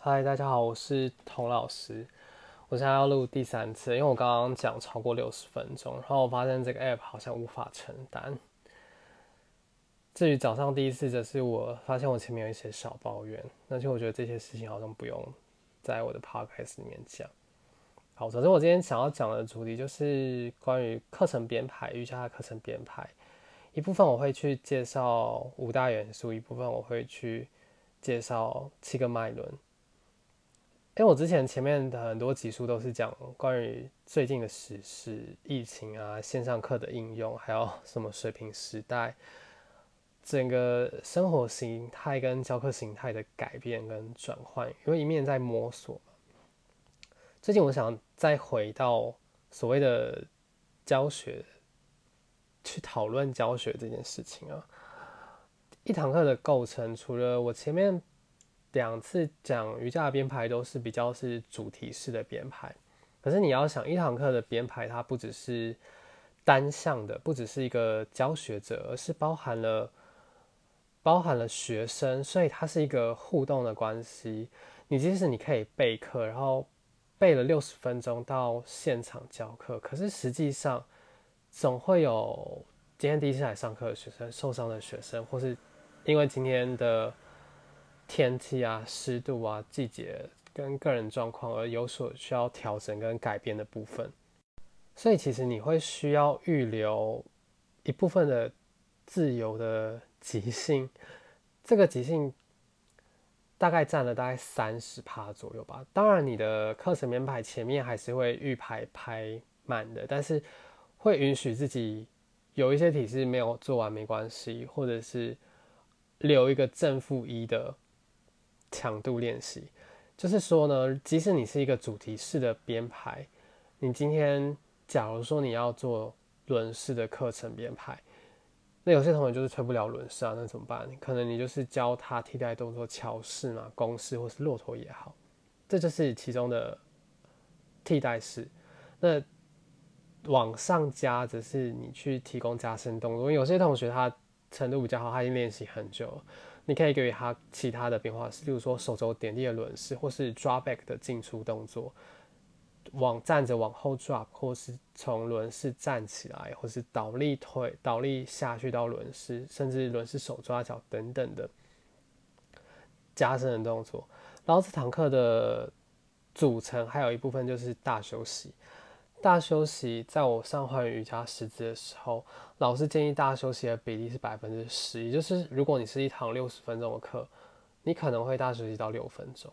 嗨，大家好，我是童老师。我现在要录第三次，因为我刚刚讲超过六十分钟，然后我发现这个 app 好像无法承担。至于早上第一次，则是我发现我前面有一些小抱怨，而且我觉得这些事情好像不用在我的 podcast 里面讲。好，总之我今天想要讲的主题就是关于课程编排，瑜伽的课程编排。一部分我会去介绍五大元素，一部分我会去介绍七个脉轮。因为我之前前面的很多集数都是讲关于最近的时事、疫情啊、线上课的应用，还有什么水平时代，整个生活形态跟教课形态的改变跟转换，因为一面在摸索。最近我想再回到所谓的教学，去讨论教学这件事情啊。一堂课的构成，除了我前面。两次讲瑜伽的编排都是比较是主题式的编排，可是你要想一堂课的编排，它不只是单向的，不只是一个教学者，而是包含了包含了学生，所以它是一个互动的关系。你即使你可以备课，然后备了六十分钟到现场教课，可是实际上总会有今天第一次来上课的学生受伤的学生，或是因为今天的。天气啊、湿度啊、季节跟个人状况而有所需要调整跟改变的部分，所以其实你会需要预留一部分的自由的即兴，这个即兴大概占了大概三十趴左右吧。当然，你的课程编排前面还是会预排排满的，但是会允许自己有一些体式没有做完没关系，或者是留一个正负一的。强度练习，就是说呢，即使你是一个主题式的编排，你今天假如说你要做轮式的课程编排，那有些同学就是吹不了轮式啊，那怎么办？可能你就是教他替代动作桥式嘛，公式或是骆驼也好，这就是其中的替代式。那往上加则是你去提供加深动作，因为有些同学他程度比较好，他已经练习很久了。你可以给予他其他的变化是，例如说手肘点地的轮式，或是 drawback 的进出动作，往站着往后 drop，或是从轮式站起来，或是倒立腿倒立下去到轮式，甚至轮式手抓脚等等的加深的动作。然后这堂课的组成还有一部分就是大休息。大休息，在我上环瑜伽师资的时候，老师建议大休息的比例是百分之十，也就是如果你是一堂六十分钟的课，你可能会大休息到六分钟。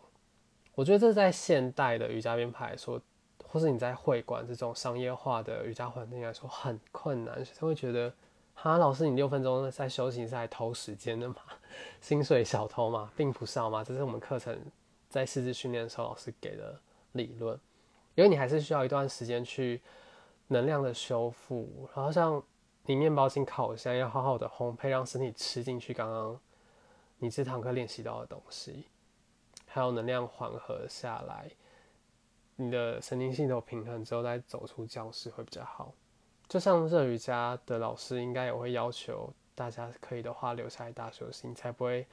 我觉得这在现代的瑜伽编排来说，或是你在会馆这种商业化的瑜伽环境来说很困难，学生会觉得，哈，老师你六分钟在休息是在偷时间的嘛？薪水小偷嘛，并不是嘛？这是我们课程在师资训练的时候老师给的理论。因为你还是需要一段时间去能量的修复，然后像你面包进烤箱，要好好的烘焙，让身体吃进去刚刚你这堂课练习到的东西，还有能量缓和下来，你的神经系统平衡之后再走出教室会比较好。就像热瑜伽的老师应该也会要求大家可以的话留下来大休息，你才不会。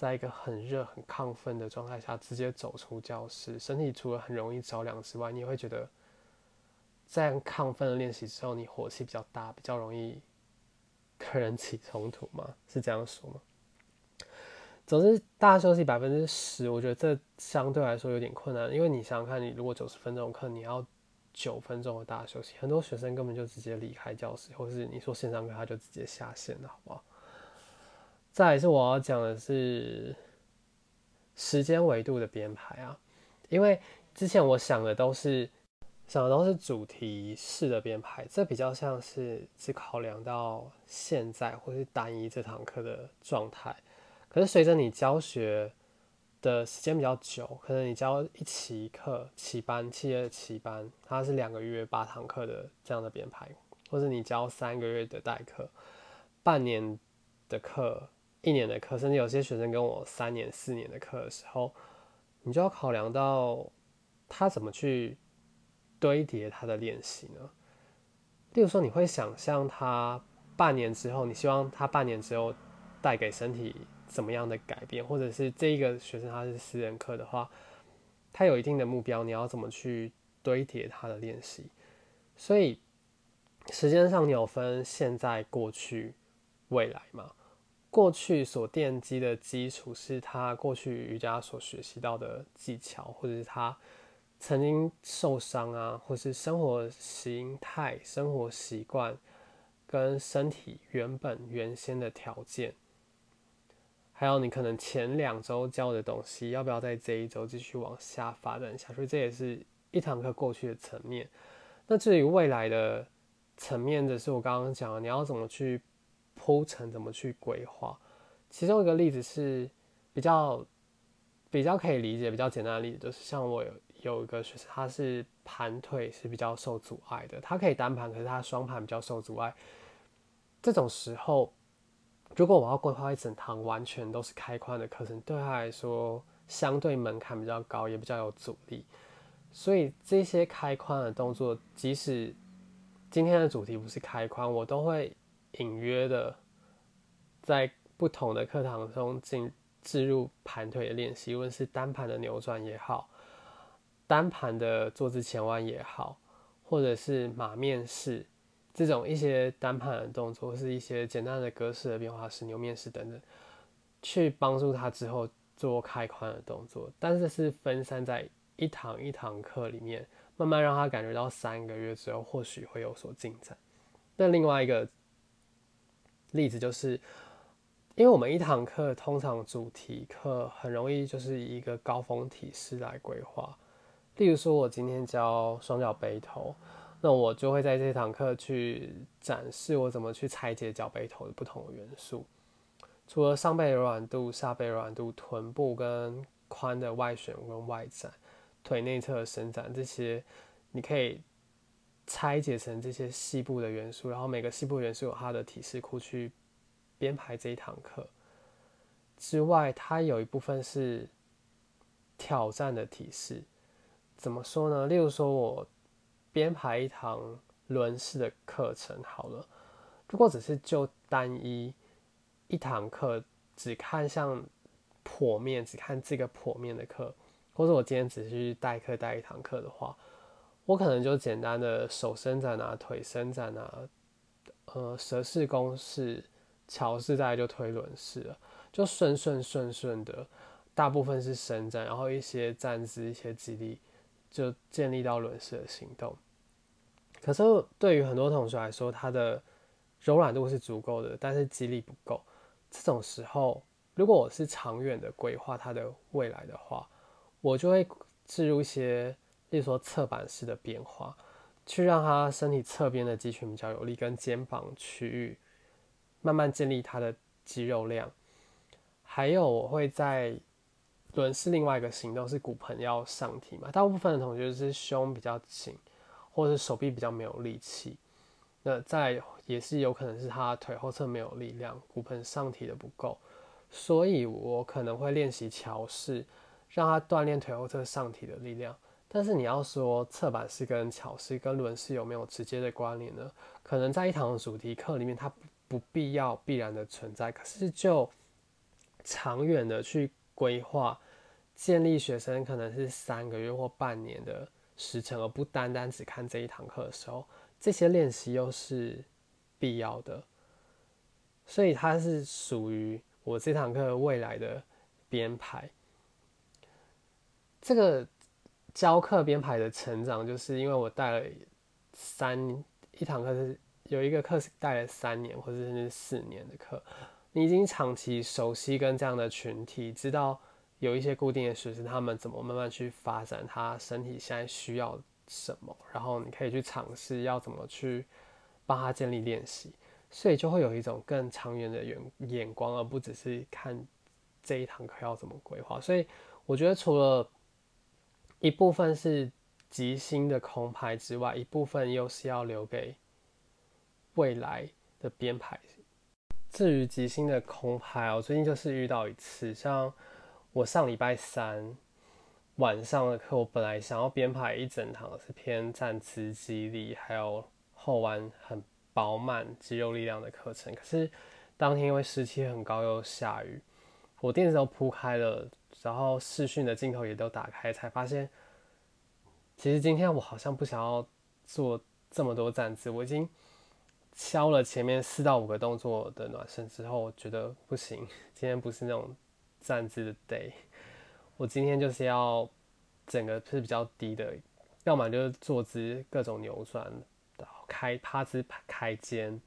在一个很热、很亢奋的状态下，直接走出教室，身体除了很容易着凉之外，你会觉得，在亢奋的练习之后，你火气比较大，比较容易跟人起冲突吗？是这样说吗？总之，大家休息百分之十，我觉得这相对来说有点困难，因为你想想看，你如果九十分钟课，你要九分钟的大休息，很多学生根本就直接离开教室，或是你说线上课，他就直接下线了，好不好？再是我要讲的是时间维度的编排啊，因为之前我想的都是想的都是主题式的编排，这比较像是只考量到现在或是单一这堂课的状态。可是随着你教学的时间比较久，可能你教一期课、期班、七月期班，它是两个月八堂课的这样的编排，或者你教三个月的代课、半年的课。一年的课，甚至有些学生跟我三年、四年的课的时候，你就要考量到他怎么去堆叠他的练习呢？例如说，你会想象他半年之后，你希望他半年之后带给身体怎么样的改变，或者是这一个学生他是私人课的话，他有一定的目标，你要怎么去堆叠他的练习？所以时间上你有分现在、过去、未来嘛？过去所奠基的基础是他过去瑜伽所学习到的技巧，或者是他曾经受伤啊，或是生活形态、生活习惯跟身体原本原先的条件，还有你可能前两周教的东西，要不要在这一周继续往下发展下去？这也是一堂课过去的层面。那至于未来的层面，的是我刚刚讲，你要怎么去。铺陈怎么去规划？其中一个例子是比较比较可以理解、比较简单的例子，就是像我有有一个学生，他是盘腿是比较受阻碍的，他可以单盘，可是他双盘比较受阻碍。这种时候，如果我要规划一整堂完全都是开髋的课程，对他来说相对门槛比较高，也比较有阻力。所以这些开髋的动作，即使今天的主题不是开髋，我都会。隐约的，在不同的课堂中进置入盘腿的练习，无论是单盘的扭转也好，单盘的坐姿前弯也好，或者是马面式这种一些单盘的动作，或是一些简单的格式的变化式、牛面式等等，去帮助他之后做开髋的动作。但是是分散在一堂一堂课里面，慢慢让他感觉到三个月之后或许会有所进展。那另外一个。例子就是，因为我们一堂课通常主题课很容易就是以一个高峰体式来规划。例如说，我今天教双脚背头，那我就会在这堂课去展示我怎么去拆解脚背头的不同的元素。除了上背柔软度、下背软度、臀部跟髋的外旋跟外展、腿内侧伸展这些，你可以。拆解成这些细部的元素，然后每个细部元素有它的体式库去编排这一堂课。之外，它有一部分是挑战的体式。怎么说呢？例如说，我编排一堂轮式的课程好了。如果只是就单一一堂课，只看像剖面，只看这个剖面的课，或者我今天只是代课带一堂课的话。我可能就简单的手伸展啊，腿伸展啊，呃，蛇式、弓式、桥式，再来就推轮式了，就顺顺顺顺的，大部分是伸展，然后一些站姿、一些肌力，就建立到轮式的行动。可是对于很多同学来说，他的柔软度是足够的，但是肌力不够。这种时候，如果我是长远的规划他的未来的话，我就会置入一些。例如说侧板式的变化，去让他身体侧边的肌群比较有力，跟肩膀区域慢慢建立他的肌肉量。还有我会在轮式另外一个行动是骨盆要上提嘛，大部分的同学是胸比较紧，或者是手臂比较没有力气。那再也是有可能是他腿后侧没有力量，骨盆上提的不够，所以我可能会练习桥式，让他锻炼腿后侧上提的力量。但是你要说侧板式跟桥式跟轮式有没有直接的关联呢？可能在一堂主题课里面，它不必要必然的存在。可是就长远的去规划，建立学生可能是三个月或半年的时程，而不单单只看这一堂课的时候，这些练习又是必要的。所以它是属于我这堂课未来的编排。这个。教课编排的成长，就是因为我带了三一堂课是有一个课是带了三年或者是四年的课，你已经长期熟悉跟这样的群体，知道有一些固定的学生他们怎么慢慢去发展他身体现在需要什么，然后你可以去尝试要怎么去帮他建立练习，所以就会有一种更长远的眼眼光，而不只是看这一堂课要怎么规划。所以我觉得除了一部分是即兴的空拍之外，一部分又是要留给未来的编排。至于即兴的空拍，我最近就是遇到一次，像我上礼拜三晚上的课，我本来想要编排一整堂是偏站姿肌力，还有后弯很饱满肌肉力量的课程，可是当天因为湿气很高又下雨，我垫子都铺开了，然后视讯的镜头也都打开，才发现，其实今天我好像不想要做这么多站姿。我已经敲了前面四到五个动作的暖身之后，我觉得不行，今天不是那种站姿的 day。我今天就是要整个是比较低的，要么就是坐姿各种扭转，然后开趴姿、开肩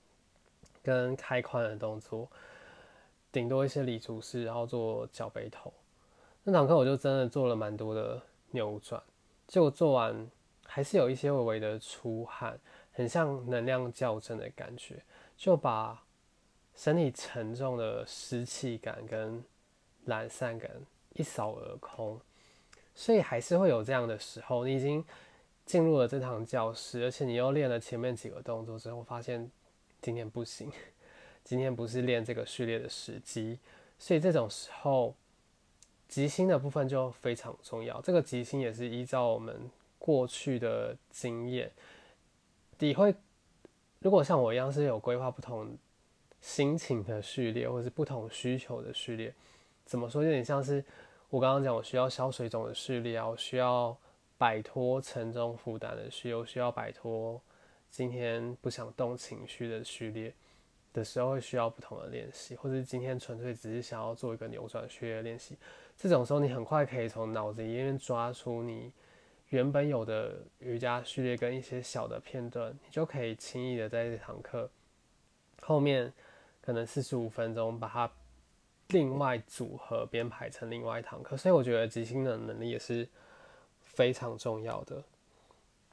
跟开髋的动作。顶多一些立足式，然后做脚背头。那堂课我就真的做了蛮多的扭转，结果做完还是有一些微微的出汗，很像能量校正的感觉，就把身体沉重的湿气感跟懒散感一扫而空。所以还是会有这样的时候，你已经进入了这堂教室，而且你又练了前面几个动作之后，发现今天不行。今天不是练这个序列的时机，所以这种时候，极星的部分就非常重要。这个极星也是依照我们过去的经验，你会如果像我一样是有规划不同心情的序列，或是不同需求的序列，怎么说？有点像是我刚刚讲，我需要消水肿的序列啊，我需要摆脱沉重负担的序列，我需要摆脱今天不想动情绪的序列。的时候会需要不同的练习，或者今天纯粹只是想要做一个扭转序列练习，这种时候你很快可以从脑子里面抓出你原本有的瑜伽序列跟一些小的片段，你就可以轻易的在这堂课后面可能四十五分钟把它另外组合编排成另外一堂课，所以我觉得即兴的能力也是非常重要的。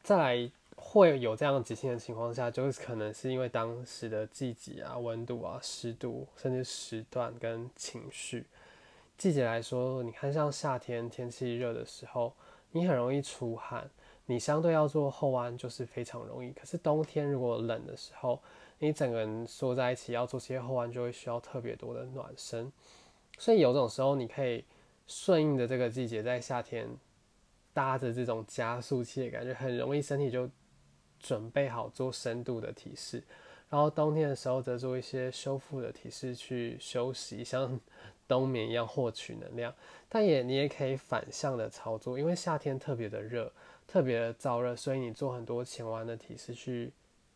再来。会有这样即兴的情况下，就是可能是因为当时的季节啊、温度啊、湿度，甚至时段跟情绪。季节来说，你看像夏天天气热的时候，你很容易出汗，你相对要做后弯就是非常容易。可是冬天如果冷的时候，你整个人缩在一起要做些后弯，就会需要特别多的暖身。所以有种时候，你可以顺应着这个季节，在夏天搭着这种加速器的感觉，很容易身体就。准备好做深度的体式，然后冬天的时候则做一些修复的体式去休息，像冬眠一样获取能量。但也你也可以反向的操作，因为夏天特别的热，特别的燥热，所以你做很多前弯的体式去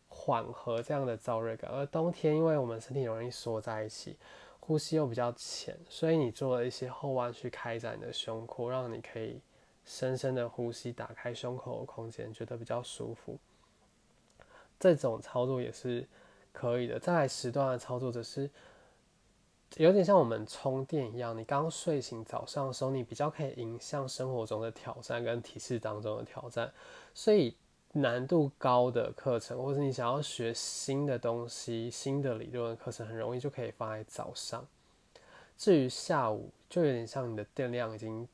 缓和这样的燥热感。而冬天因为我们身体容易缩在一起，呼吸又比较浅，所以你做了一些后弯去开展你的胸廓，让你可以深深的呼吸，打开胸口的空间，觉得比较舒服。这种操作也是可以的。再来时段的操作，则是有点像我们充电一样。你刚睡醒早上的时候，你比较可以迎向生活中的挑战跟体式当中的挑战。所以难度高的课程，或是你想要学新的东西、新的理论的课程，很容易就可以放在早上。至于下午，就有点像你的电量已经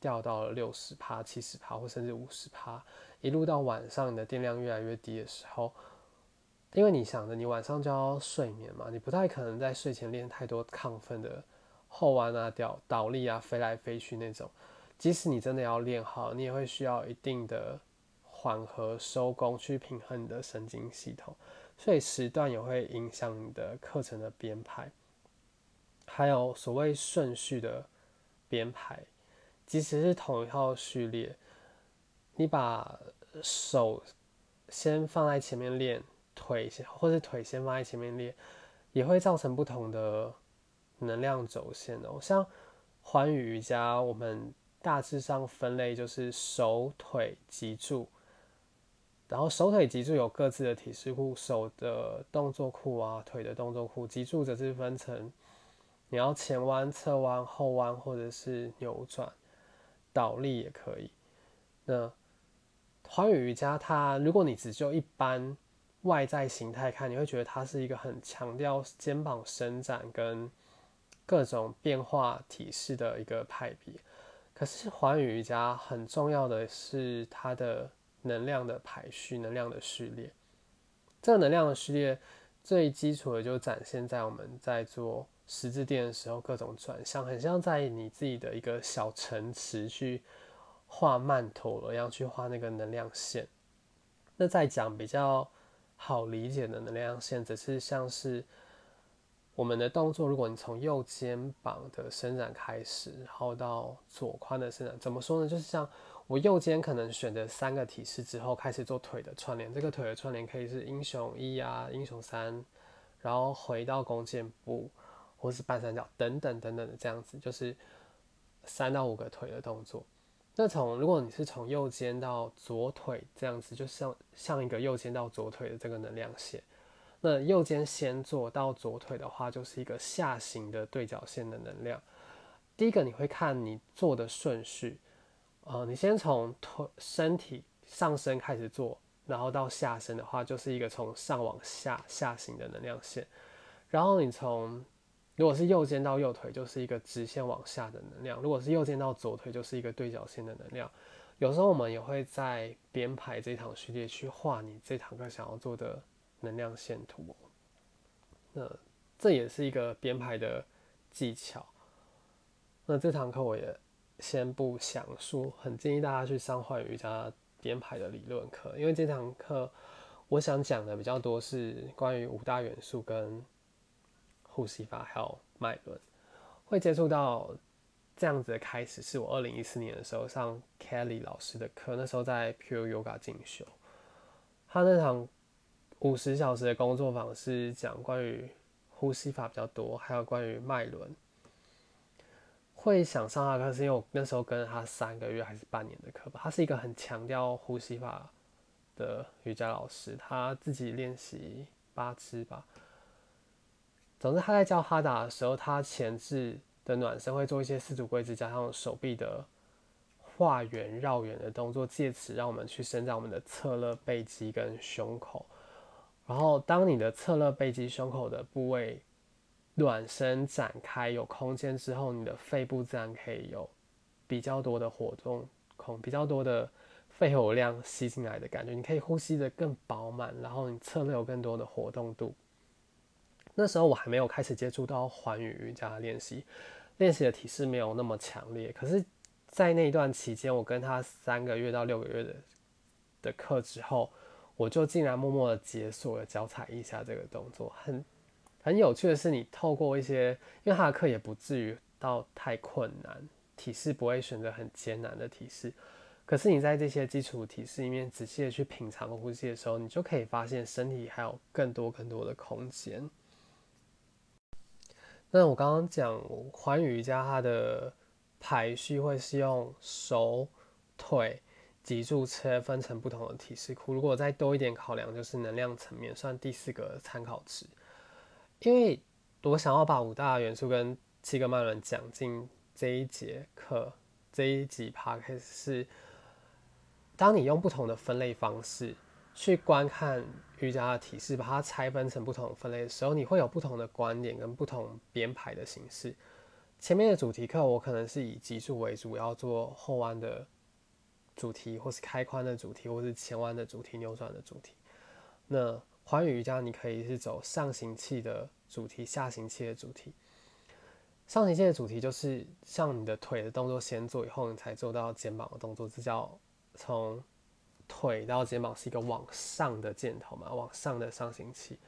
掉到了六十帕、七十帕，或甚至五十帕。一路到晚上，你的电量越来越低的时候，因为你想着你晚上就要睡眠嘛，你不太可能在睡前练太多亢奋的后弯啊、吊倒立啊、飞来飞去那种。即使你真的要练好，你也会需要一定的缓和收工去平衡你的神经系统，所以时段也会影响你的课程的编排，还有所谓顺序的编排，即使是同一套序列。你把手先放在前面练，腿先或者腿先放在前面练，也会造成不同的能量轴线哦。像环宇瑜伽，我们大致上分类就是手腿脊柱，然后手腿脊柱有各自的体式库，手的动作库啊，腿的动作库，脊柱则是分成你要前弯、侧弯、后弯，或者是扭转、倒立也可以。那环宇瑜伽，它如果你只就一般外在形态看，你会觉得它是一个很强调肩膀伸展跟各种变化体式的一个派别。可是环宇瑜伽很重要的是它的能量的排序、能量的序列。这个能量的序列最基础的就展现在我们在做十字垫的时候，各种转向，很像在你自己的一个小城池去。画曼陀罗一样去画那个能量线，那再讲比较好理解的能量线，只是像是我们的动作，如果你从右肩膀的伸展开始，然后到左髋的伸展，怎么说呢？就是像我右肩可能选择三个体式之后，开始做腿的串联。这个腿的串联可以是英雄一啊、英雄三，然后回到弓箭步，或是半三角等等等等的这样子，就是三到五个腿的动作。那从如果你是从右肩到左腿这样子，就像像一个右肩到左腿的这个能量线。那右肩先做到左腿的话，就是一个下行的对角线的能量。第一个你会看你做的顺序，呃，你先从腿身体上身开始做，然后到下身的话，就是一个从上往下下行的能量线。然后你从如果是右肩到右腿，就是一个直线往下的能量；如果是右肩到左腿，就是一个对角线的能量。有时候我们也会在编排这堂序列去画你这堂课想要做的。能量线图，那这也是一个编排的技巧。那这堂课我也先不详述，很建议大家去上幻瑜伽编排的理论课，因为这堂课我想讲的比较多是关于五大元素跟呼吸法还有脉轮，会接触到这样子的开始，是我二零一四年的时候上 Kelly 老师的课，那时候在 Pure Yoga 进修，他那堂。五十小时的工作坊是讲关于呼吸法比较多，还有关于脉轮。会想上他课是因为我那时候跟了他三个月还是半年的课吧。他是一个很强调呼吸法的瑜伽老师，他自己练习八支吧。总之他在教哈达的时候，他前置的暖身会做一些四组跪姿，加上手臂的画圆绕圆的动作，借此让我们去伸展我们的侧肋背肌跟胸口。然后，当你的侧肋背肌、胸口的部位暖身展开有空间之后，你的肺部自然可以有比较多的活动空，比较多的肺活量吸进来的感觉。你可以呼吸的更饱满，然后你侧肋有更多的活动度。那时候我还没有开始接触到环宇瑜伽练习，练习的体式没有那么强烈。可是，在那一段期间，我跟他三个月到六个月的的课之后。我就竟然默默的解锁了脚踩一下这个动作，很很有趣的是，你透过一些，因为他的课也不至于到太困难，体式不会选择很艰难的体式，可是你在这些基础体式里面仔细的去品尝呼吸的时候，你就可以发现身体还有更多更多的空间。那我刚刚讲环宇瑜伽，它的排序会是用手腿。脊柱切分成不同的体式库，如果再多一点考量，就是能量层面，算第四个参考值。因为我想要把五大元素跟七个脉轮讲进这一节课，这一集 podcast 是，当你用不同的分类方式去观看瑜伽的体式，把它拆分成不同分类的时候，你会有不同的观点跟不同编排的形式。前面的主题课我可能是以脊柱为主，要做后弯的。主题，或是开髋的主题，或是前弯的主题、扭转的主题。那环宇瑜伽，你可以是走上行气的主题、下行气的主题。上行气的主题就是像你的腿的动作先做，以后你才做到肩膀的动作，这叫从腿到肩膀是一个往上的箭头嘛，往上的上行期。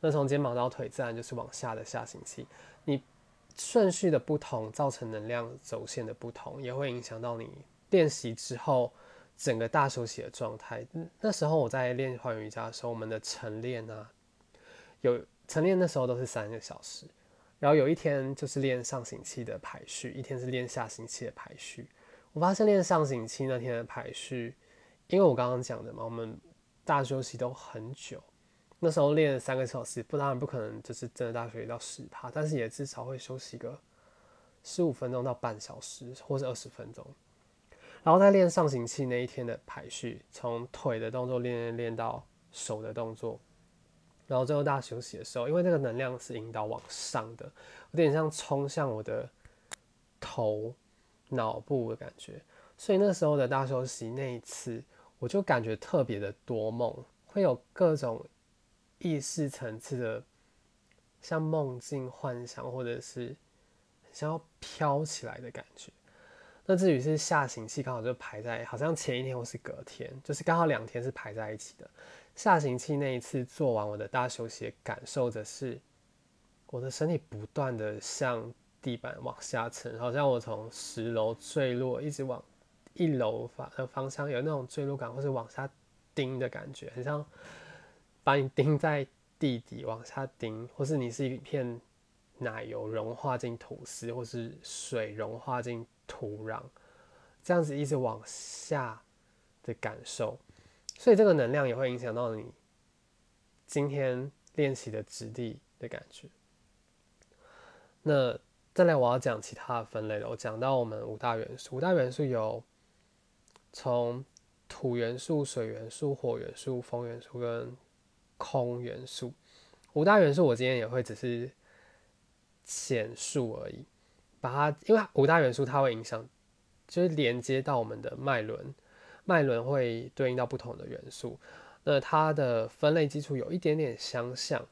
那从肩膀到腿，自然就是往下的下行期。你顺序的不同，造成能量轴线的不同，也会影响到你。练习之后，整个大休息的状态。那时候我在练环瑜伽的时候，我们的晨练啊，有晨练那时候都是三个小时，然后有一天就是练上行期的排序，一天是练下行期的排序。我发现练上行期那天的排序，因为我刚刚讲的嘛，我们大休息都很久，那时候练三个小时，不当然不可能就是真的大休息到十趴，但是也至少会休息个十五分钟到半小时，或者二十分钟。然后再练上行器那一天的排序，从腿的动作练练到手的动作，然后最后大休息的时候，因为那个能量是引导往上的，有点像冲向我的头脑部的感觉，所以那时候的大休息那一次，我就感觉特别的多梦，会有各种意识层次的，像梦境幻想，或者是想要飘起来的感觉。那至于是下行期，刚好就排在好像前一天或是隔天，就是刚好两天是排在一起的。下行期那一次做完我的大休息，感受的是我的身体不断的向地板往下沉，好像我从十楼坠落，一直往一楼方的方向有那种坠落感，或是往下钉的感觉，很像把你钉在地底往下钉，或是你是一片奶油融化进吐司，或是水融化进土壤，这样子一直往下的感受，所以这个能量也会影响到你今天练习的质地的感觉。那再来，我要讲其他的分类了。我讲到我们五大元素，五大元素有从土元素、水元素、火元素、风元素跟空元素。五大元素我今天也会只是简述而已，把它，因为五大元素它会影响，就是连接到我们的脉轮，脉轮会对应到不同的元素，那它的分类基础有一点点相像，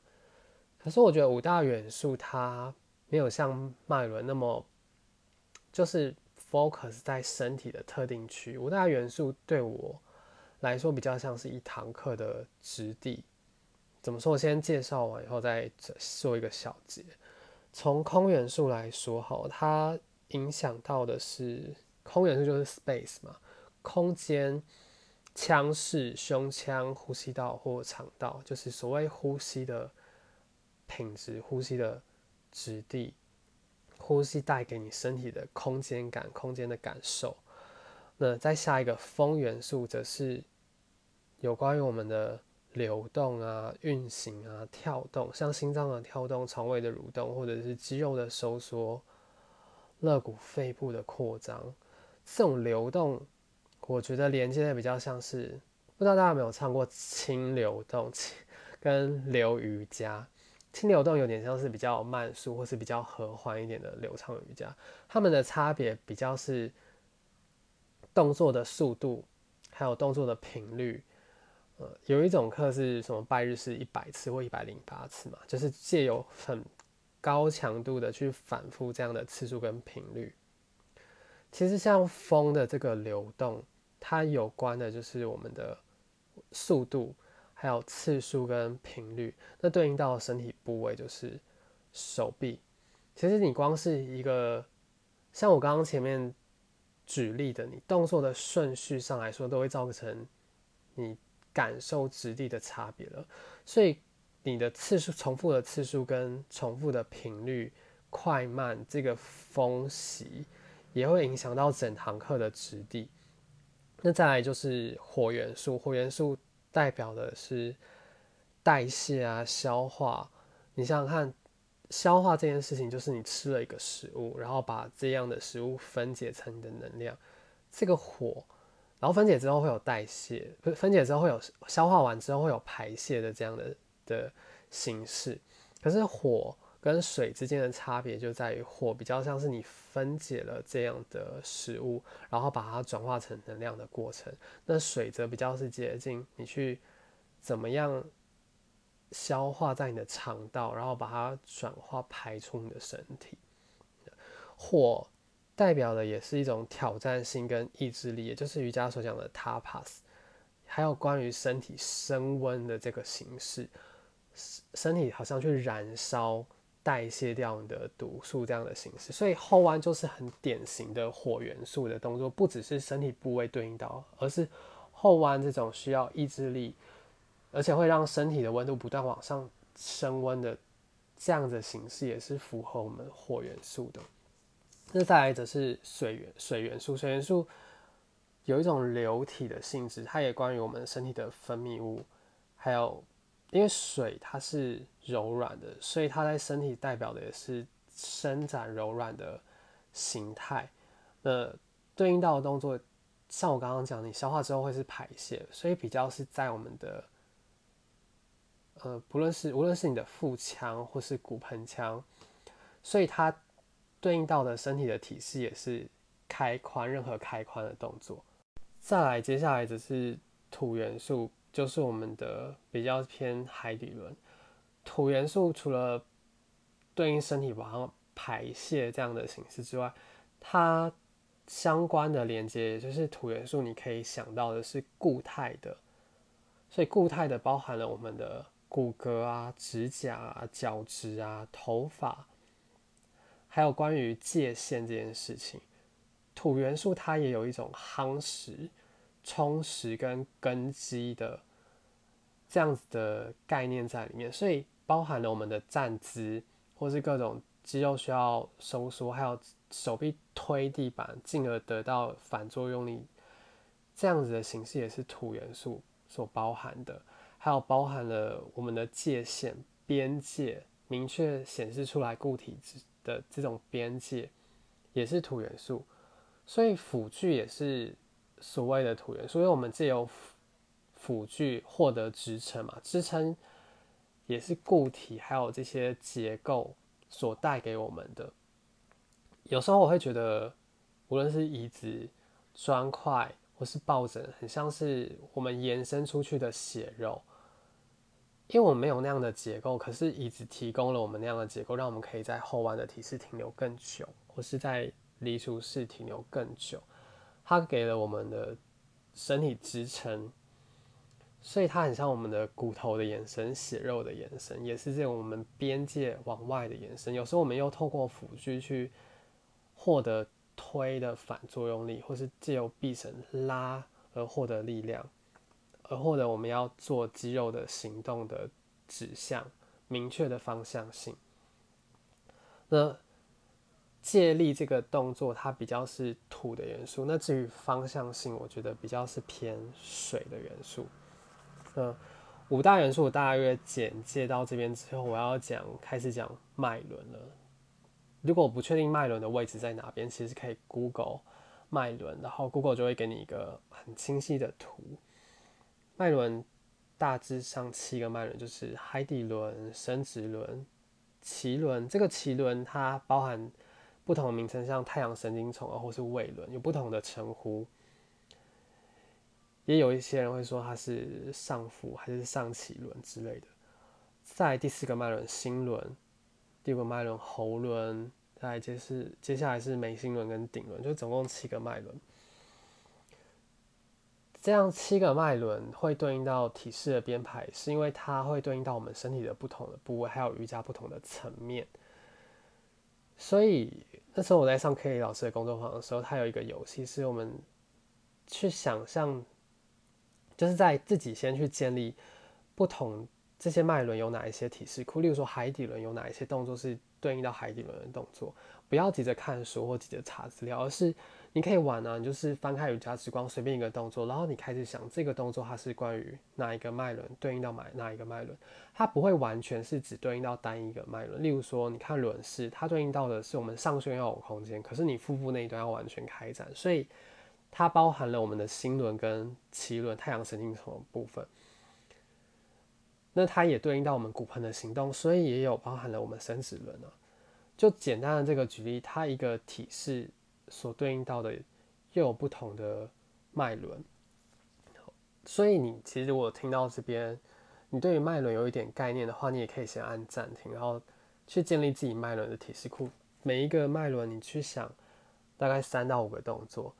可是我觉得五大元素它。没有像脉轮那么，就是 focus 在身体的特定区。五大元素对我来说比较像是一堂课的质地。怎么说？我先介绍完以后再做一个小结。从空元素来说，哈，它影响到的是空元素就是 space 嘛，空间、腔室、胸腔、呼吸道或肠道，就是所谓呼吸的品质、呼吸的。质地，呼吸带给你身体的空间感、空间的感受。那再下一个风元素，则是有关于我们的流动啊、运行啊、跳动，像心脏的跳动、肠胃的蠕动，或者是肌肉的收缩、肋骨、肺部的扩张。这种流动，我觉得连接的比较像是，不知道大家有没有唱过轻流动 跟流瑜伽。轻流动有点像是比较慢速或是比较和缓一点的流畅瑜伽，它们的差别比较是动作的速度，还有动作的频率。呃，有一种课是什么拜日式一百次或一百零八次嘛，就是借由很高强度的去反复这样的次数跟频率。其实像风的这个流动，它有关的就是我们的速度。还有次数跟频率，那对应到身体部位就是手臂。其实你光是一个，像我刚刚前面举例的，你动作的顺序上来说，都会造成你感受质地的差别了。所以你的次数、重复的次数跟重复的频率、快慢，这个风习也会影响到整堂课的质地。那再来就是火元素，火元素。代表的是代谢啊，消化。你想想看，消化这件事情，就是你吃了一个食物，然后把这样的食物分解成你的能量。这个火，然后分解之后会有代谢，不分解之后会有消化完之后会有排泄的这样的的形式。可是火跟水之间的差别就在于，火比较像是你分解了这样的食物，然后把它转化成能量的过程。那水则比较是接近你去怎么样消化在你的肠道，然后把它转化排出你的身体。火代表的也是一种挑战性跟意志力，也就是瑜伽所讲的 tapas，还有关于身体升温的这个形式，身体好像去燃烧。代谢掉你的毒素这样的形式，所以后弯就是很典型的火元素的动作，不只是身体部位对应到，而是后弯这种需要意志力，而且会让身体的温度不断往上升温的这样的形式，也是符合我们火元素的。那再来则是水元水元素，水元素有一种流体的性质，它也关于我们身体的分泌物，还有。因为水它是柔软的，所以它在身体代表的也是伸展柔软的形态。那对应到的动作，像我刚刚讲，你消化之后会是排泄，所以比较是在我们的，呃，不论是无论是你的腹腔或是骨盆腔，所以它对应到的身体的体式也是开髋，任何开髋的动作。再来，接下来则是土元素。就是我们的比较偏海底轮，土元素除了对应身体往上排泄这样的形式之外，它相关的连接，也就是土元素，你可以想到的是固态的，所以固态的包含了我们的骨骼啊、指甲啊、角质啊、头发，还有关于界限这件事情，土元素它也有一种夯实、充实跟根基的这样子的概念在里面，所以包含了我们的站姿，或是各种肌肉需要收缩，还有手臂推地板，进而得到反作用力，这样子的形式也是土元素所包含的。还有包含了我们的界限、边界，明确显示出来固体的这种边界，也是土元素。所以辅具也是所谓的土元素，因为我们借由辅具获得支撑嘛，支撑也是固体，还有这些结构所带给我们的。有时候我会觉得，无论是椅子、砖块或是抱枕，很像是我们延伸出去的血肉。因为我们没有那样的结构，可是椅子提供了我们那样的结构，让我们可以在后弯的体式停留更久，或是在离除式停留更久。它给了我们的身体支撑，所以它很像我们的骨头的延伸、血肉的延伸，也是这种我们边界往外的延伸。有时候我们又透过辅具去获得推的反作用力，或是借由臂绳拉而获得力量。而获得我们要做肌肉的行动的指向，明确的方向性。那借力这个动作，它比较是土的元素。那至于方向性，我觉得比较是偏水的元素。嗯，五大元素大约简介到这边之后，我要讲开始讲脉轮了。如果我不确定脉轮的位置在哪边，其实可以 Google 脉轮，然后 Google 就会给你一个很清晰的图。脉轮大致上七个脉轮，就是海底轮、生殖轮、脐轮。这个脐轮它包含不同的名称，像太阳神经丛啊，或是胃轮，有不同的称呼。也有一些人会说它是上腹还是上脐轮之类的。在第四个脉轮心轮，第五个脉轮喉轮，再接是接下来是眉心轮跟顶轮，就总共七个脉轮。这样七个脉轮会对应到体式的编排，是因为它会对应到我们身体的不同的部位，还有瑜伽不同的层面。所以那时候我在上 K 老师的工作坊的时候，他有一个游戏，是我们去想象，就是在自己先去建立不同这些脉轮有哪一些提示库，例如说海底轮有哪一些动作是对应到海底轮的动作，不要急着看书或急着查资料，而是。你可以玩啊，你就是翻开瑜伽之光，随便一个动作，然后你开始想这个动作它是关于哪一个脉轮，对应到哪哪一个脉轮，它不会完全是只对应到单一个脉轮。例如说，你看轮式，它对应到的是我们上旋要有空间，可是你腹部那一端要完全开展，所以它包含了我们的心轮跟脐轮、太阳神经丛的部分。那它也对应到我们骨盆的行动，所以也有包含了我们生殖轮啊。就简单的这个举例，它一个体式。所对应到的又有不同的脉轮，所以你其实我听到这边，你对于脉轮有一点概念的话，你也可以先按暂停，然后去建立自己脉轮的体式库。每一个脉轮，你去想大概三到五个动作。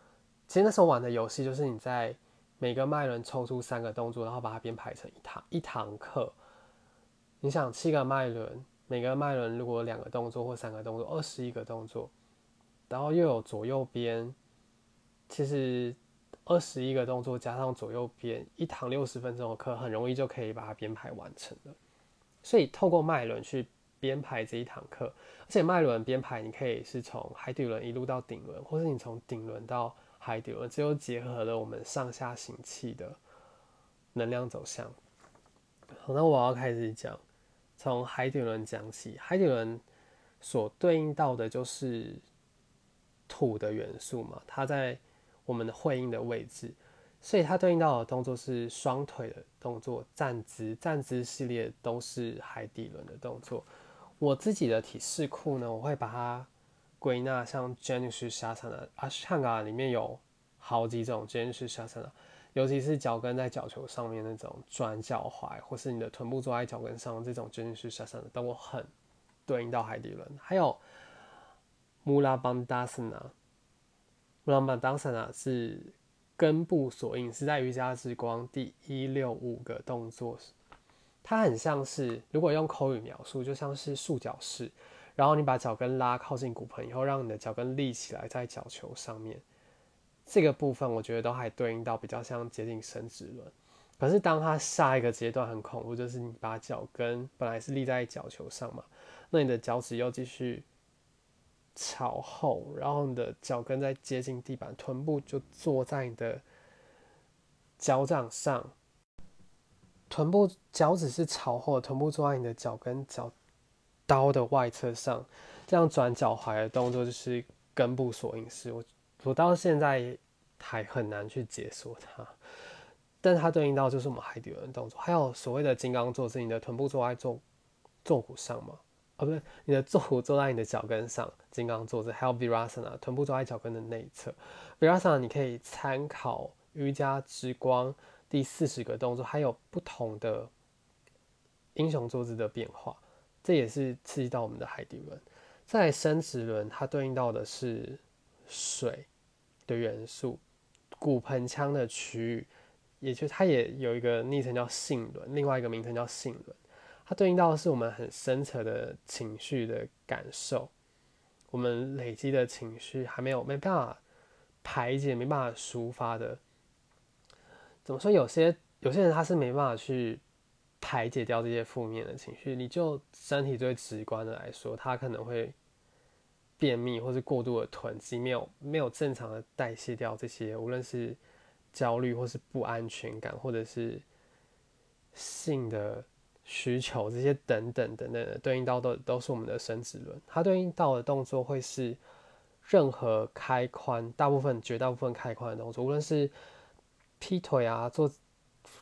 其实那时候玩的游戏就是你在每个脉轮抽出三个动作，然后把它编排成一堂一堂课。你想七个脉轮，每个脉轮如果两个动作或三个动作，二十一个动作。然后又有左右边，其实二十一个动作加上左右边，一堂六十分钟的课，很容易就可以把它编排完成了。所以透过脉轮去编排这一堂课，而且脉轮编排你可以是从海底轮一路到顶轮，或是你从顶轮到海底轮，这又结合了我们上下行气的能量走向。好，那我要开始讲，从海底轮讲起，海底轮所对应到的就是。土的元素嘛，它在我们的会阴的位置，所以它对应到的动作是双腿的动作，站姿，站姿系列都是海底轮的动作。我自己的体式库呢，我会把它归纳像 Janusz Shasana，啊，香港里面有好几种 Janusz Shasana，尤其是脚跟在脚球上面那种转脚踝，或是你的臀部坐在脚跟上这种 Janusz Shasana，都很对应到海底轮，还有。穆拉邦达斯纳，穆拉邦达斯纳是根部锁印，是在瑜伽之光第一六五个动作它很像是，如果用口语描述，就像是束脚式。然后你把脚跟拉靠近骨盆以后，让你的脚跟立起来在脚球上面。这个部分我觉得都还对应到比较像接近伸直轮。可是当它下一个阶段很恐怖，就是你把脚跟本来是立在脚球上嘛，那你的脚趾又继续朝后，然后你的脚跟在接近地板，臀部就坐在你的脚掌上。臀部脚趾是朝后，臀部坐在你的脚跟脚刀的外侧上，这样转脚踝的动作就是根部锁印式。我我到现在还很难去解锁它，但它对应到就是我们海底轮动作。还有所谓的金刚坐姿，你的臀部坐在坐坐骨上嘛？哦，不对，你的坐骨坐在你的脚跟上，金刚坐姿。还有 Virasana，臀部坐在脚跟的内侧。Virasana 你可以参考瑜伽之光。第四十个动作还有不同的英雄坐姿的变化，这也是刺激到我们的海底轮。在生殖轮，它对应到的是水的元素，骨盆腔的区域，也就是它也有一个昵称叫性轮，另外一个名称叫性轮。它对应到的是我们很深层的情绪的感受，我们累积的情绪还没有没办法排解，没办法抒发的。怎么说？有些有些人他是没办法去排解掉这些负面的情绪。你就身体最直观的来说，他可能会便秘，或是过度的囤积，没有没有正常的代谢掉这些，无论是焦虑，或是不安全感，或者是性的需求这些等等等等的，对应到都都是我们的生殖轮。它对应到的动作会是任何开髋，大部分绝大部分开髋的动作，无论是劈腿啊，坐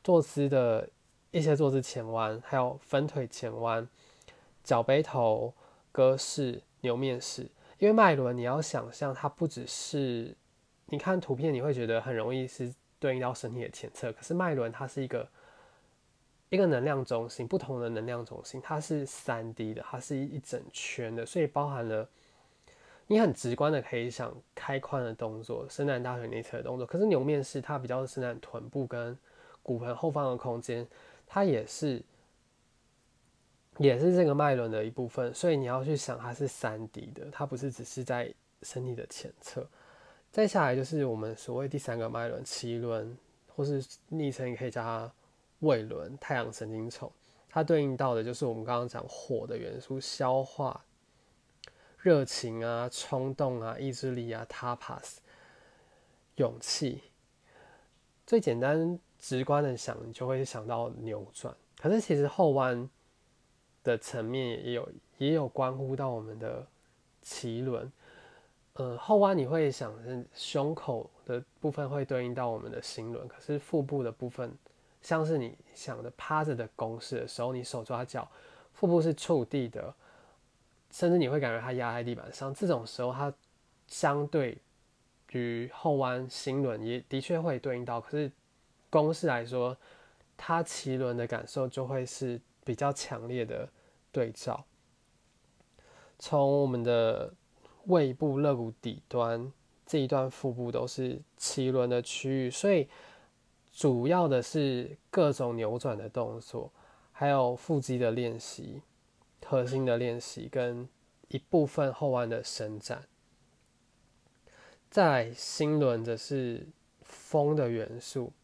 坐姿的一些坐姿前弯，还有分腿前弯、脚背头、鸽式、牛面式。因为脉轮，你要想象它不只是你看图片，你会觉得很容易是对应到身体的前侧。可是脉轮它是一个一个能量中心，不同的能量中心，它是三 D 的，它是一整圈的，所以包含了。你很直观的可以想开髋的动作，伸展大腿内侧的动作。可是牛面式它比较伸展臀部跟骨盆后方的空间，它也是也是这个脉轮的一部分。所以你要去想它是三 D 的，它不是只是在身体的前侧。再下来就是我们所谓第三个脉轮脐轮，或是昵称也可以叫它胃轮、太阳神经丛。它对应到的就是我们刚刚讲火的元素，消化。热情啊，冲动啊，意志力啊，tapas，勇气。最简单直观的想，你就会想到扭转。可是其实后弯的层面也有，也有关乎到我们的脐轮。呃，后弯你会想，胸口的部分会对应到我们的心轮。可是腹部的部分，像是你想的趴着的公式的时候，你手抓脚，腹部是触地的。甚至你会感觉它压在地板上，这种时候它相对于后弯心轮也的确会对应到，可是公式来说，它脐轮的感受就会是比较强烈的对照。从我们的胃部肋骨底端这一段腹部都是脐轮的区域，所以主要的是各种扭转的动作，还有腹肌的练习。核心的练习跟一部分后弯的伸展，在心轮则是风的元素，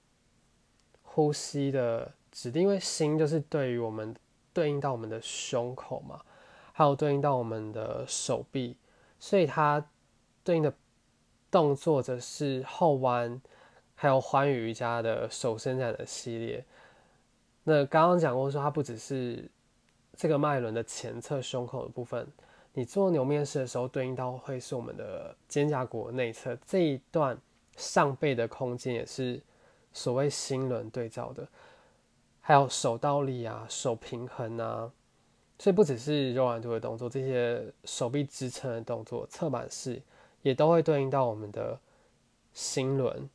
呼吸的指定，因为心就是对于我们对应到我们的胸口嘛，还有对应到我们的手臂，所以它对应的动作则是后弯，还有欢愉瑜伽的手伸展的系列。那刚刚讲过说，它不只是。这个脉轮的前侧胸口的部分，你做牛面式的时候，对应到会是我们的肩胛骨内侧这一段上背的空间，也是所谓心轮对照的。还有手倒立啊，手平衡啊，所以不只是柔软度的动作，这些手臂支撑的动作，侧板式也都会对应到我们的心轮。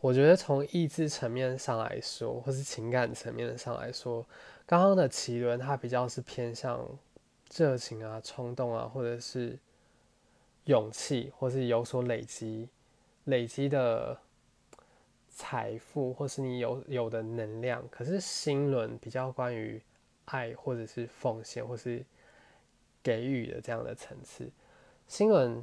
我觉得从意志层面上来说，或是情感层面上来说，刚刚的奇轮它比较是偏向热情啊、冲动啊，或者是勇气，或是有所累积、累积的财富，或是你有有的能量。可是心轮比较关于爱，或者是奉献，或是给予的这样的层次。新轮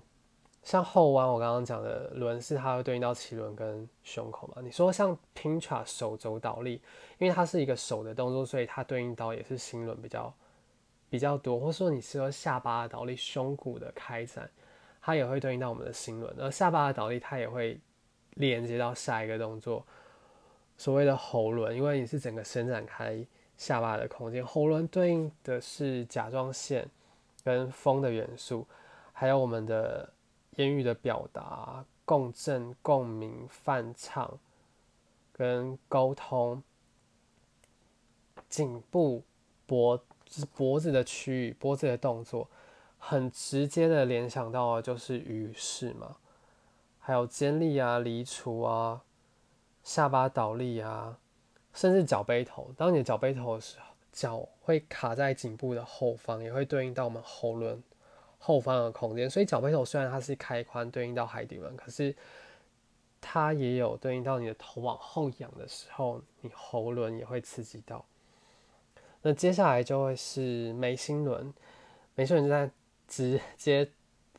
像后弯，我刚刚讲的轮是它会对应到脐轮跟胸口嘛？你说像 Pincha 手肘倒立，因为它是一个手的动作，所以它对应到也是心轮比较比较多。或者说你是说下巴的倒立，胸骨的开展。它也会对应到我们的心轮，而下巴的倒立，它也会连接到下一个动作，所谓的喉轮，因为你是整个伸展开下巴的空间。喉轮对应的是甲状腺跟风的元素，还有我们的言语的表达、共振、共鸣、泛唱跟沟通。颈部、脖脖子的区域，脖子的动作。很直接的联想到的就是鱼式嘛，还有尖立啊、离除啊、下巴倒立啊，甚至脚背头。当你脚背头的时候，脚会卡在颈部的后方，也会对应到我们喉轮后方的空间。所以脚背头虽然它是开髋，对应到海底轮，可是它也有对应到你的头往后仰的时候，你喉轮也会刺激到。那接下来就会是眉心轮，眉心轮在。直接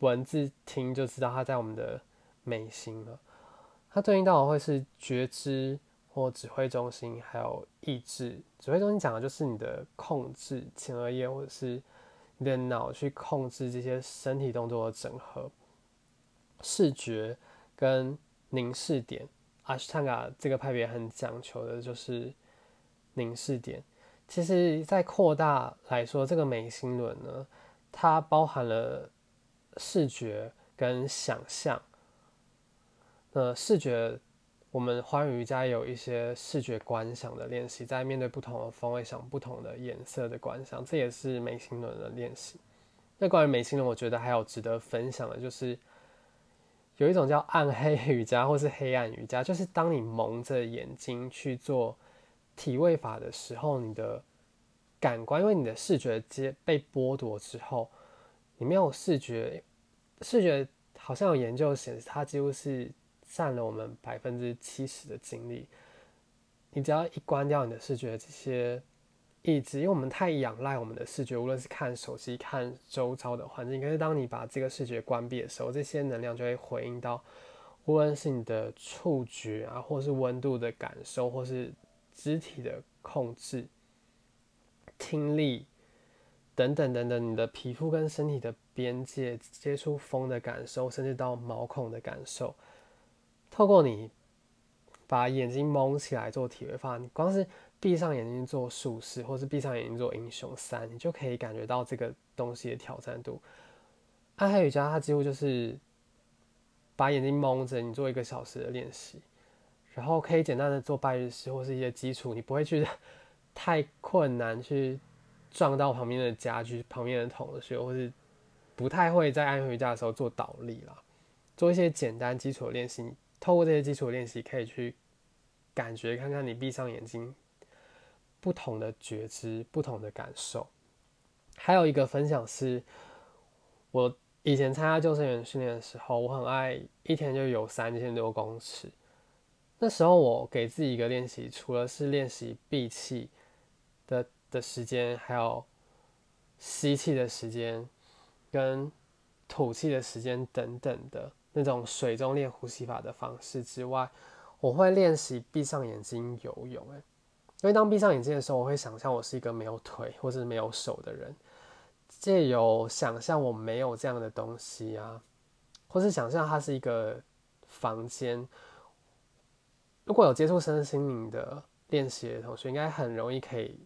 文字听就知道它在我们的眉心了。它对应到的会是觉知或指挥中心，还有意志。指挥中心讲的就是你的控制前额叶，或者是你的脑去控制这些身体动作的整合。视觉跟凝视点，阿斯坦加这个派别很讲求的就是凝视点。其实，在扩大来说，这个眉心轮呢。它包含了视觉跟想象。那视觉，我们花语瑜伽有一些视觉观想的练习，在面对不同的风会想不同的颜色的观想，这也是眉心轮的练习。那关于眉心轮，我觉得还有值得分享的，就是有一种叫暗黑 瑜伽或是黑暗瑜伽，就是当你蒙着眼睛去做体位法的时候，你的。感官，因为你的视觉接被剥夺之后，你没有视觉，视觉好像有研究显示，它几乎是占了我们百分之七十的精力。你只要一关掉你的视觉这些意志，因为我们太仰赖我们的视觉，无论是看手机、看周遭的环境，可是当你把这个视觉关闭的时候，这些能量就会回应到，无论是你的触觉啊，或是温度的感受，或是肢体的控制。听力等等等等，你的皮肤跟身体的边界接触风的感受，甚至到毛孔的感受，透过你把眼睛蒙起来做体位法，光是闭上眼睛做术式，或是闭上眼睛做英雄三，你就可以感觉到这个东西的挑战度。暗黑瑜伽它几乎就是把眼睛蒙着，你做一个小时的练习，然后可以简单的做拜日式或是一些基础，你不会去。太困难去撞到旁边的家具、旁边的同学，或是不太会在安回家的时候做倒立啦，做一些简单基础的练习。透过这些基础练习，可以去感觉看看你闭上眼睛不同的觉知、不同的感受。还有一个分享是，我以前参加救生员训练的时候，我很爱一天就有三千多公尺。那时候我给自己一个练习，除了是练习闭气。的的时间，还有吸气的时间，跟吐气的时间等等的那种水中练呼吸法的方式之外，我会练习闭上眼睛游泳。诶，因为当闭上眼睛的时候，我会想象我是一个没有腿或者没有手的人，借由想象我没有这样的东西啊，或是想象它是一个房间。如果有接触身心灵的练习的同学，应该很容易可以。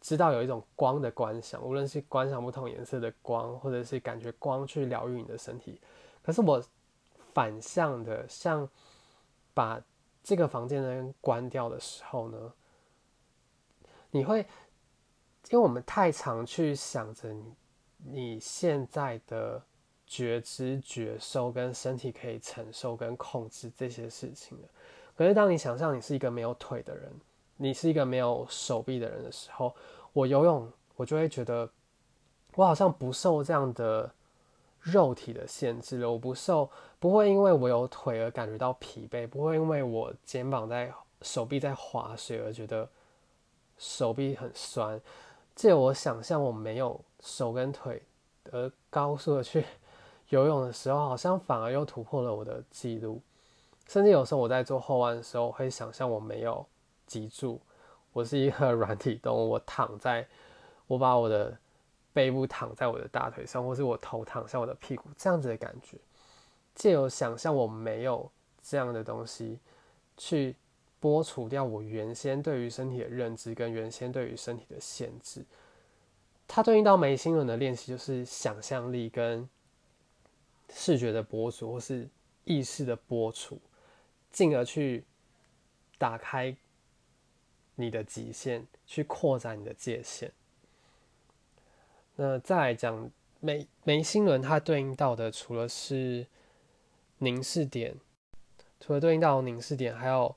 知道有一种光的观想，无论是观赏不同颜色的光，或者是感觉光去疗愈你的身体。可是我反向的，像把这个房间的灯关掉的时候呢，你会，因为我们太常去想着你你现在的觉知、觉受跟身体可以承受跟控制这些事情了。可是当你想象你是一个没有腿的人。你是一个没有手臂的人的时候，我游泳，我就会觉得我好像不受这样的肉体的限制了，我不受，不会因为我有腿而感觉到疲惫，不会因为我肩膀在、手臂在划水而觉得手臂很酸。借我想象我没有手跟腿而高速的去 游泳的时候，好像反而又突破了我的记录。甚至有时候我在做后弯的时候，会想象我没有脊柱，我是一个 软体动物，我躺在，我把我的。背部躺在我的大腿上，或是我头躺向我的屁股，这样子的感觉，借由想象我没有这样的东西，去剥除掉我原先对于身体的认知跟原先对于身体的限制。它对应到眉心轮的练习，就是想象力跟视觉的剥除，或是意识的剥除，进而去打开你的极限，去扩展你的界限。那再来讲眉眉心轮，它对应到的除了是凝视点，除了对应到凝视点，还有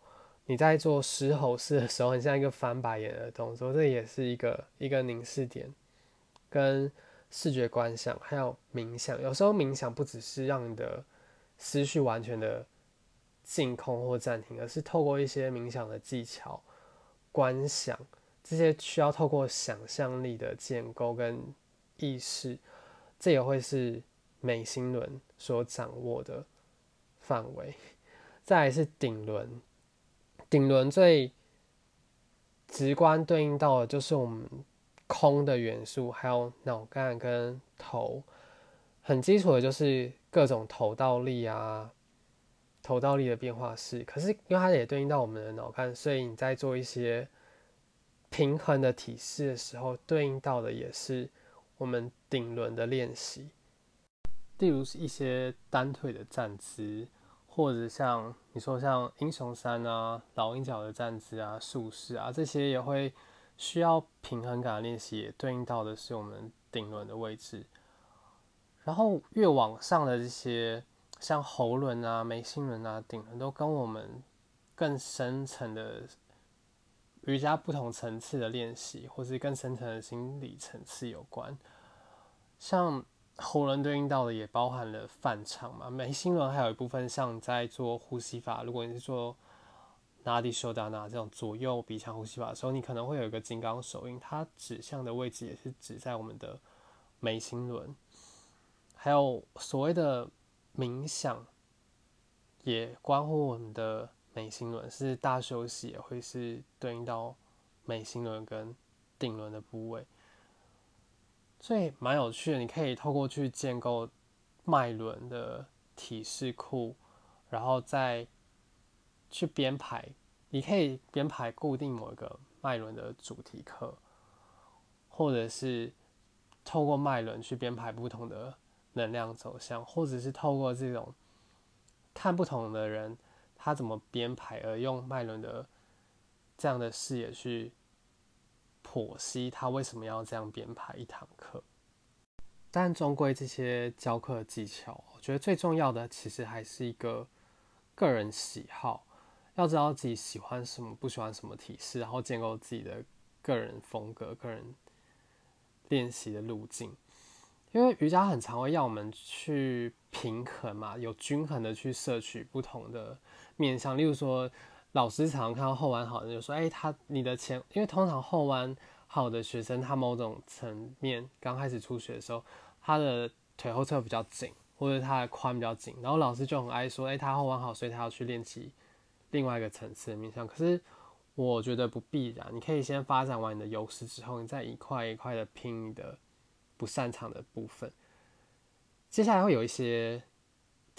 你在做狮吼式的时候，很像一个翻白眼的动作，这也是一个一个凝视点，跟视觉观想，还有冥想。有时候冥想不只是让你的思绪完全的静空或暂停，而是透过一些冥想的技巧、观想这些需要透过想象力的建构跟。意识，这也会是眉心轮所掌握的范围。再来是顶轮，顶轮最直观对应到的就是我们空的元素，还有脑干跟头。很基础的就是各种头倒立啊，头倒立的变化式。可是因为它也对应到我们的脑干，所以你在做一些平衡的体式的时候，对应到的也是。我们顶轮的练习，例如是一些单腿的站姿，或者像你说像英雄山啊、老鹰角的站姿啊、竖式啊，这些也会需要平衡感的练习，也对应到的是我们顶轮的位置。然后越往上的这些，像喉轮啊、眉心轮啊、顶轮，都跟我们更深层的。瑜伽不同层次的练习，或是更深层的心理层次有关。像喉轮对应到的，也包含了泛唱嘛。眉心轮还有一部分像在做呼吸法，如果你是做拉蒂修达纳这种左右鼻腔呼吸法的时候，你可能会有一个金刚手印，它指向的位置也是指在我们的眉心轮。还有所谓的冥想，也关乎我们的。眉心轮是大休息，也会是对应到眉心轮跟顶轮的部位，所以蛮有趣的。你可以透过去建构脉轮的体式库，然后再去编排。你可以编排固定某一个脉轮的主题课，或者是透过脉轮去编排不同的能量走向，或者是透过这种看不同的人。他怎么编排，而用麦伦的这样的视野去剖析他为什么要这样编排一堂课？但终归这些教课技巧，我觉得最重要的其实还是一个个人喜好，要知道自己喜欢什么，不喜欢什么体式，然后建构自己的个人风格、个人练习的路径。因为瑜伽很常会要我们去平衡嘛，有均衡的去摄取不同的。面向，例如说，老师常常看到后弯好的，就说：“哎，他你的前，因为通常后弯好的学生，他某种层面刚开始初学的时候，他的腿后侧比较紧，或者他的髋比较紧，然后老师就很爱说：，哎，他后弯好，所以他要去练习另外一个层次的面向。可是我觉得不必然，你可以先发展完你的优势之后，你再一块一块的拼你的不擅长的部分。接下来会有一些。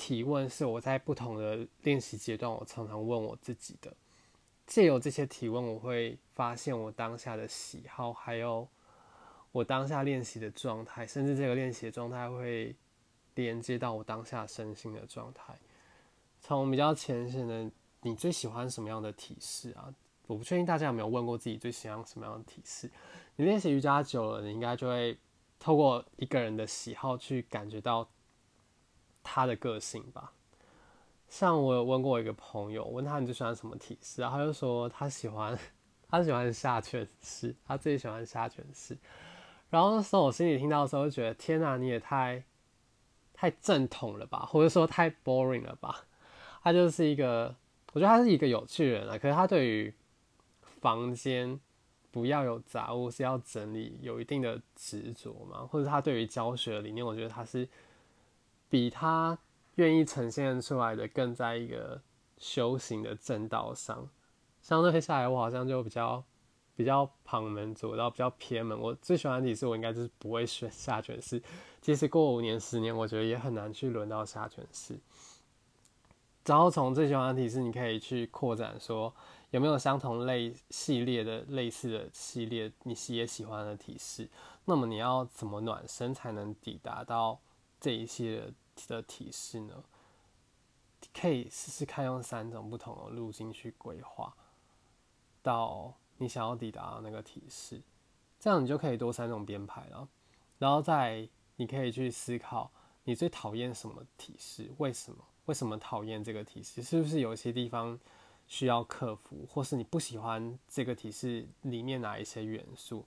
提问是我在不同的练习阶段，我常常问我自己的。借由这些提问，我会发现我当下的喜好，还有我当下练习的状态，甚至这个练习的状态会连接到我当下身心的状态。从比较浅显的，你最喜欢什么样的体式啊？我不确定大家有没有问过自己最喜欢什么样的体式。你练习瑜伽久了，你应该就会透过一个人的喜好去感觉到。他的个性吧，像我有问过我一个朋友，问他你最喜欢什么体式，然后他就说他喜欢，他喜欢下犬式，他最喜欢下犬式。然后那时候我心里听到的时候，就觉得天哪，你也太太正统了吧，或者说太 boring 了吧。他就是一个，我觉得他是一个有趣人啊。可是他对于房间不要有杂物，是要整理，有一定的执着嘛。或者他对于教学理念，我觉得他是比他愿意呈现出来的更在一个修行的正道上。相对下来，我好像就比较比较旁门左道，比较偏门。我最喜欢的体式，我应该就是不会选下卷式。即使过五年、十年，我觉得也很难去轮到下卷式。然后从最喜欢的体式，你可以去扩展，说有没有相同类系列的类似的系列，你也喜欢的体式。那么你要怎么暖身才能抵达到这一系列的体式呢？可以试试看用三种不同的路径去规划，到你想要抵达的那个体式，这样你就可以多三种编排了。然后再你可以去思考，你最讨厌什么体式？为什么？为什么讨厌这个体式？是不是有些地方需要克服，或是你不喜欢这个体式里面哪一些元素？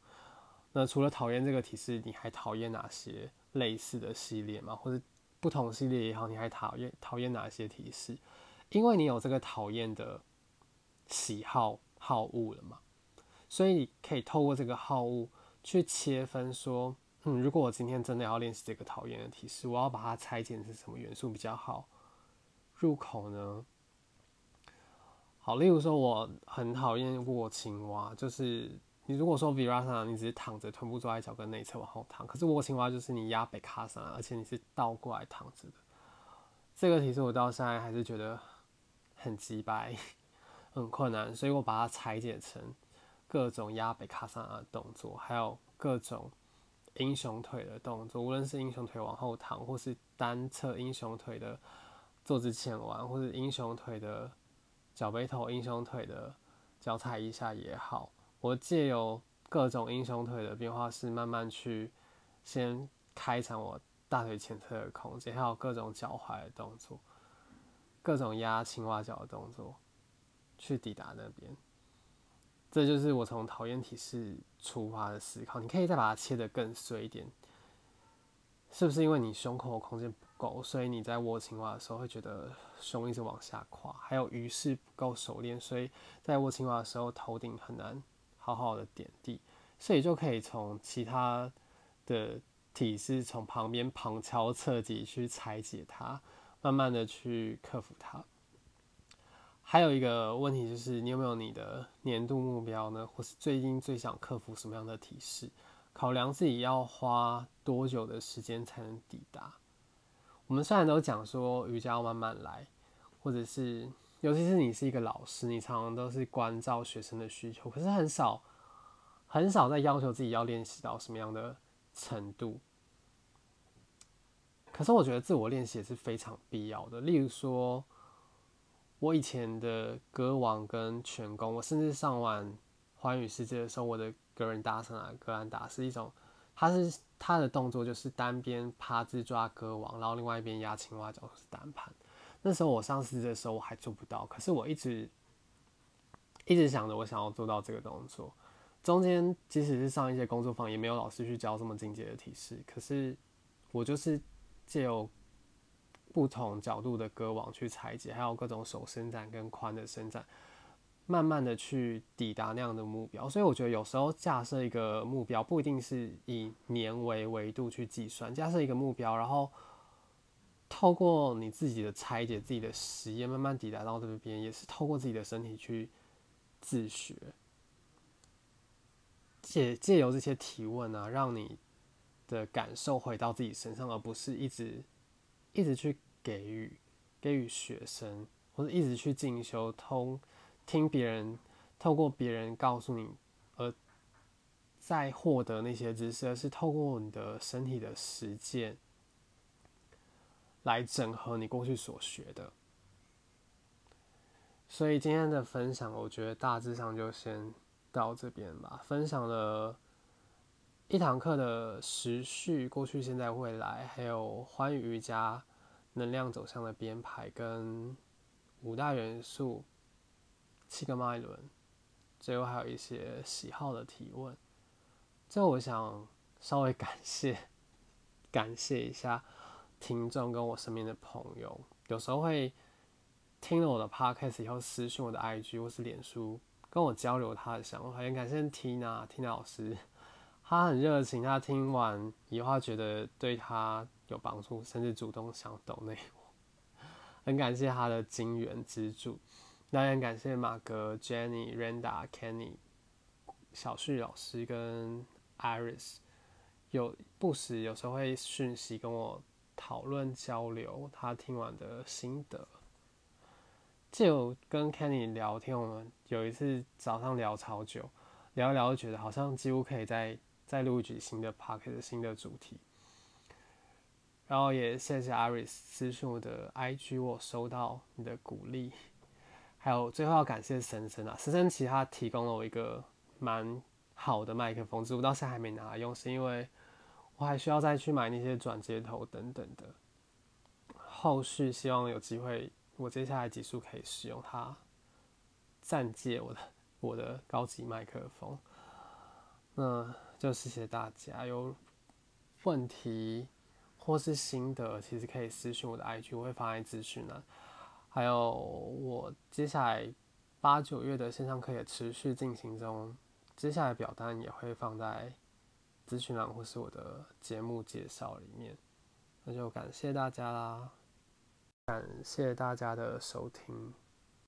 那除了讨厌这个体式，你还讨厌哪些类似的系列吗？或者不同系列也好，你还讨厌讨厌哪些体式？因为你有这个讨厌的喜好好恶了嘛，所以你可以透过这个好恶去切分说。嗯，如果我今天真的要练习这个讨厌的提示，我要把它拆解成什么元素比较好入口呢？好，例如说我很讨厌卧青蛙，就是你如果说 Virasa，你只是躺着，臀部坐在脚跟内侧往后躺，可是卧青蛙就是你压北卡上，而且你是倒过来躺着的。这个其实我到现在还是觉得很鸡掰，很困难，所以我把它拆解成各种压北卡上的动作，还有各种。英雄腿的动作，无论是英雄腿往后躺，或是单侧英雄腿的坐姿前弯，或是英雄腿的脚背头、英雄腿的脚踩一下也好，我借由各种英雄腿的变化式，慢慢去先开场我大腿前侧的空间，还有各种脚踝的动作，各种压青蛙脚的动作，去抵达那边。这就是我从讨厌体式出发的思考。你可以再把它切得更碎一点，是不是因为你胸口的空间够，所以你在握青蛙的时候会觉得胸一直往下垮？还有鱼式不够熟练，所以在握青蛙的时候头顶很难好好的点地，所以就可以从其他的体式，从旁边旁敲侧击去拆解它，慢慢的去克服它。还有一个问题就是，你有没有你的年度目标呢？或是最近最想克服什么样的体式？考量自己要花多久的时间才能抵达？我们虽然都讲说瑜伽要慢慢来，或者是尤其是你是一个老师，你常常都是关照学生的需求，可是很少很少在要求自己要练习到什么样的程度。可是我觉得自我练习也是非常必要的，例如说。我以前的歌王跟拳功，我甚至上完环宇世界的时候，我的格人搭上来格兰达是一种，他是他的动作就是单边趴姿抓歌王，然后另外一边压青蛙脚是单盘。那时候我上世界的时候我还做不到，可是我一直一直想着我想要做到这个动作。中间即使是上一些工作坊，也没有老师去教这么进阶的体式，可是我就是借由。不同角度的歌王去拆解，还有各种手伸展跟髋的伸展，慢慢的去抵达那样的目标。所以我觉得有时候架设一个目标，不一定是以年为维度去计算，架设一个目标，然后透过你自己的拆解、自己的实验，慢慢抵达到这边，也是透过自己的身体去自学，借借由这些提问啊，让你的感受回到自己身上，而不是一直。一直去给予给予学生，或者一直去进修，通听别人，透过别人告诉你，而再获得那些知识，而是透过你的身体的实践来整合你过去所学的。所以今天的分享，我觉得大致上就先到这边吧。分享了一堂课的时序，过去、现在、未来，还有欢愉瑜伽能量走向的编排，跟五大元素、七个脉轮，最后还有一些喜好的提问。最后，我想稍微感谢感谢一下听众跟我身边的朋友，有时候会听了我的 podcast 以后私信我的 IG 或是脸书，跟我交流他的想法。很感谢 Tina Tina 老师，他很热情，他听完以后觉得对他有帮助，甚至主动想懂那我，很感谢他的金援资助。那也感谢马哥、Jenny、Randa、Kenny、小旭老师跟 Iris，有不时有时候会讯息跟我讨论交流他听完的心得。就跟 Kenny 聊天，我们有一次早上聊超久，聊一聊就觉得好像几乎可以再再录一集新的 p a r k 的新的主题。然后也谢谢 Iris 私信我的 IG，我收到你的鼓励。还有最后要感谢神神啊，神神其实他提供了我一个蛮好的麦克风，只不过到现在还没拿来用，是因为我还需要再去买那些转接头等等的。后续希望有机会，我接下来几束可以使用它，暂借我的我的高级麦克风。那就谢谢大家，有问题或是心得，其实可以私信我的 IG，我会放在资讯栏。还有我接下来八九月的线上课也持续进行中，接下来表单也会放在咨询栏或是我的节目介绍里面。那就感谢大家啦，感谢大家的收听。